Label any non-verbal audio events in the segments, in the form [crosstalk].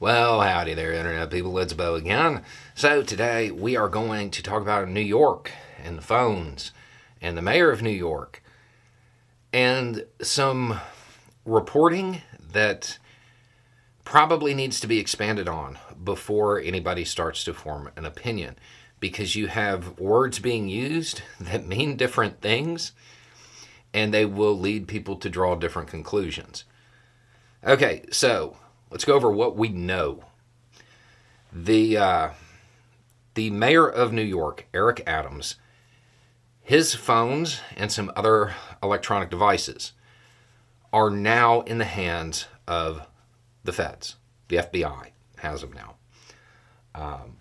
Well, howdy there, Internet people. It's Beau again. So, today we are going to talk about New York and the phones and the mayor of New York and some reporting that probably needs to be expanded on before anybody starts to form an opinion because you have words being used [laughs] that mean different things and they will lead people to draw different conclusions. Okay, so let's go over what we know. The uh, the mayor of New York, Eric Adams, his phones and some other electronic devices are now in the hands of the feds. The FBI has them now. Um,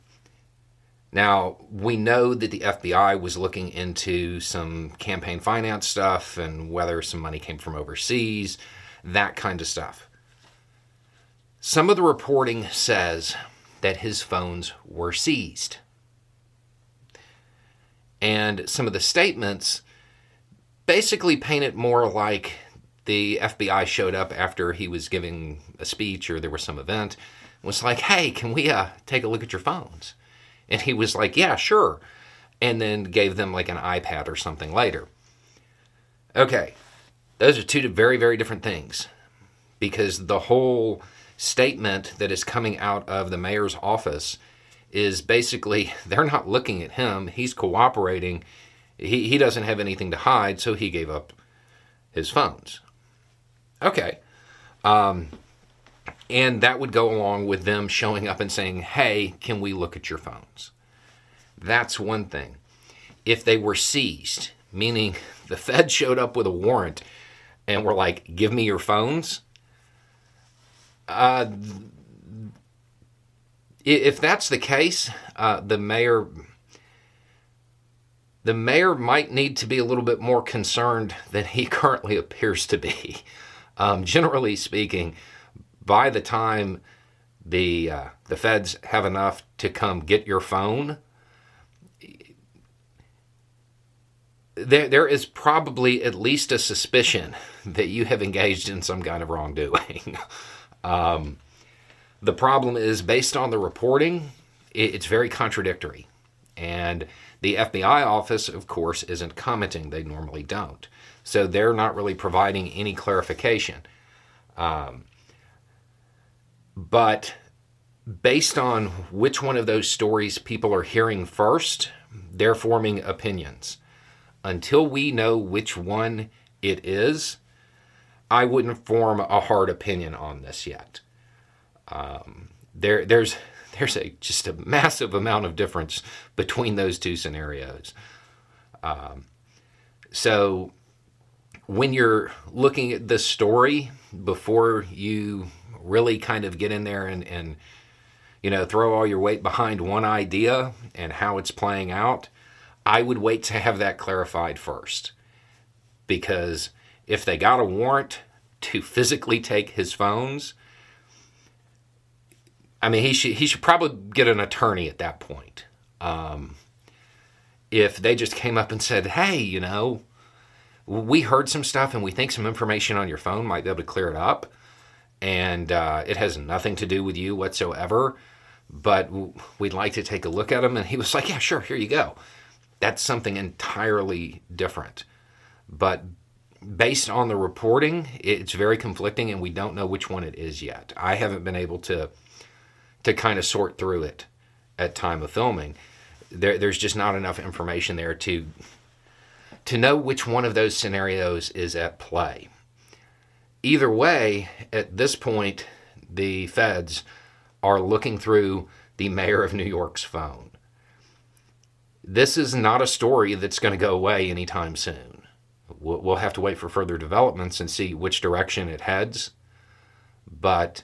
now, we know that the FBI was looking into some campaign finance stuff and whether some money came from overseas, that kind of stuff. Some of the reporting says that his phones were seized. And some of the statements basically paint it more like the FBI showed up after he was giving a speech or there was some event, was like, hey, can we uh, take a look at your phones? And he was like, yeah, sure. And then gave them like an iPad or something later. Okay, those are two very, very different things because the whole statement that is coming out of the mayor's office is basically [laughs] they're not looking at him. He's cooperating. He, he doesn't have anything to hide, so he gave up his phones. Okay. Um, and that would go along with them showing up and saying, hey, can we look at your phones? That's one thing. If they were seized, meaning [laughs] the Fed showed up with a warrant and were like, give me your phones, uh, if that's the case, uh, the mayor the mayor might need to be a little bit more concerned than he [laughs] currently appears to be. Um, generally speaking, by the time the uh, the feds have enough to come get your phone, there there is probably at least a suspicion [laughs] that you have engaged in some kind of wrongdoing. [laughs] um, the problem is based on the reporting, it, it's very contradictory, and the FBI office, of course, isn't commenting. They normally don't, so they're not really providing any clarification. Um, but based on which one of those stories people are hearing first, they're forming opinions. Until we know which one it is, I wouldn't form a hard opinion on this yet. Um, there, there's [laughs] there's a just a massive amount of difference between those two scenarios. Um, so when you're looking at this story before you really kind of get in there and, and you know throw all your weight behind one idea and how it's playing out i would wait to have that clarified first because if they got a warrant to physically take his phones i mean he should he should probably get an attorney at that point um, if they just came up and said hey you know we heard some stuff and we think some information on your phone might be able to clear it up and uh, it has nothing to do with you whatsoever. But we'd like to take a look at them. And he was like, Yeah, sure, here you go. That's something entirely different. But based on the reporting, it's very conflicting, and we don't know which one it is yet. I haven't been able to to kind of sort through it at time of filming. There, there's just not enough information there to to know which one of those scenarios is at play either way, at this point, the feds are looking through the mayor of New York's phone. This is not a story that's going to go away anytime soon. We'll have to wait for further developments and see which direction it heads. But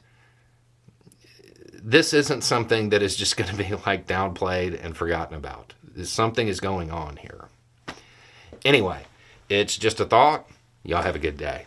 this isn't something that is just [laughs] going to be like downplayed and forgotten about. Something is going on here. Anyway, it's just a thought. Y'all have a good day.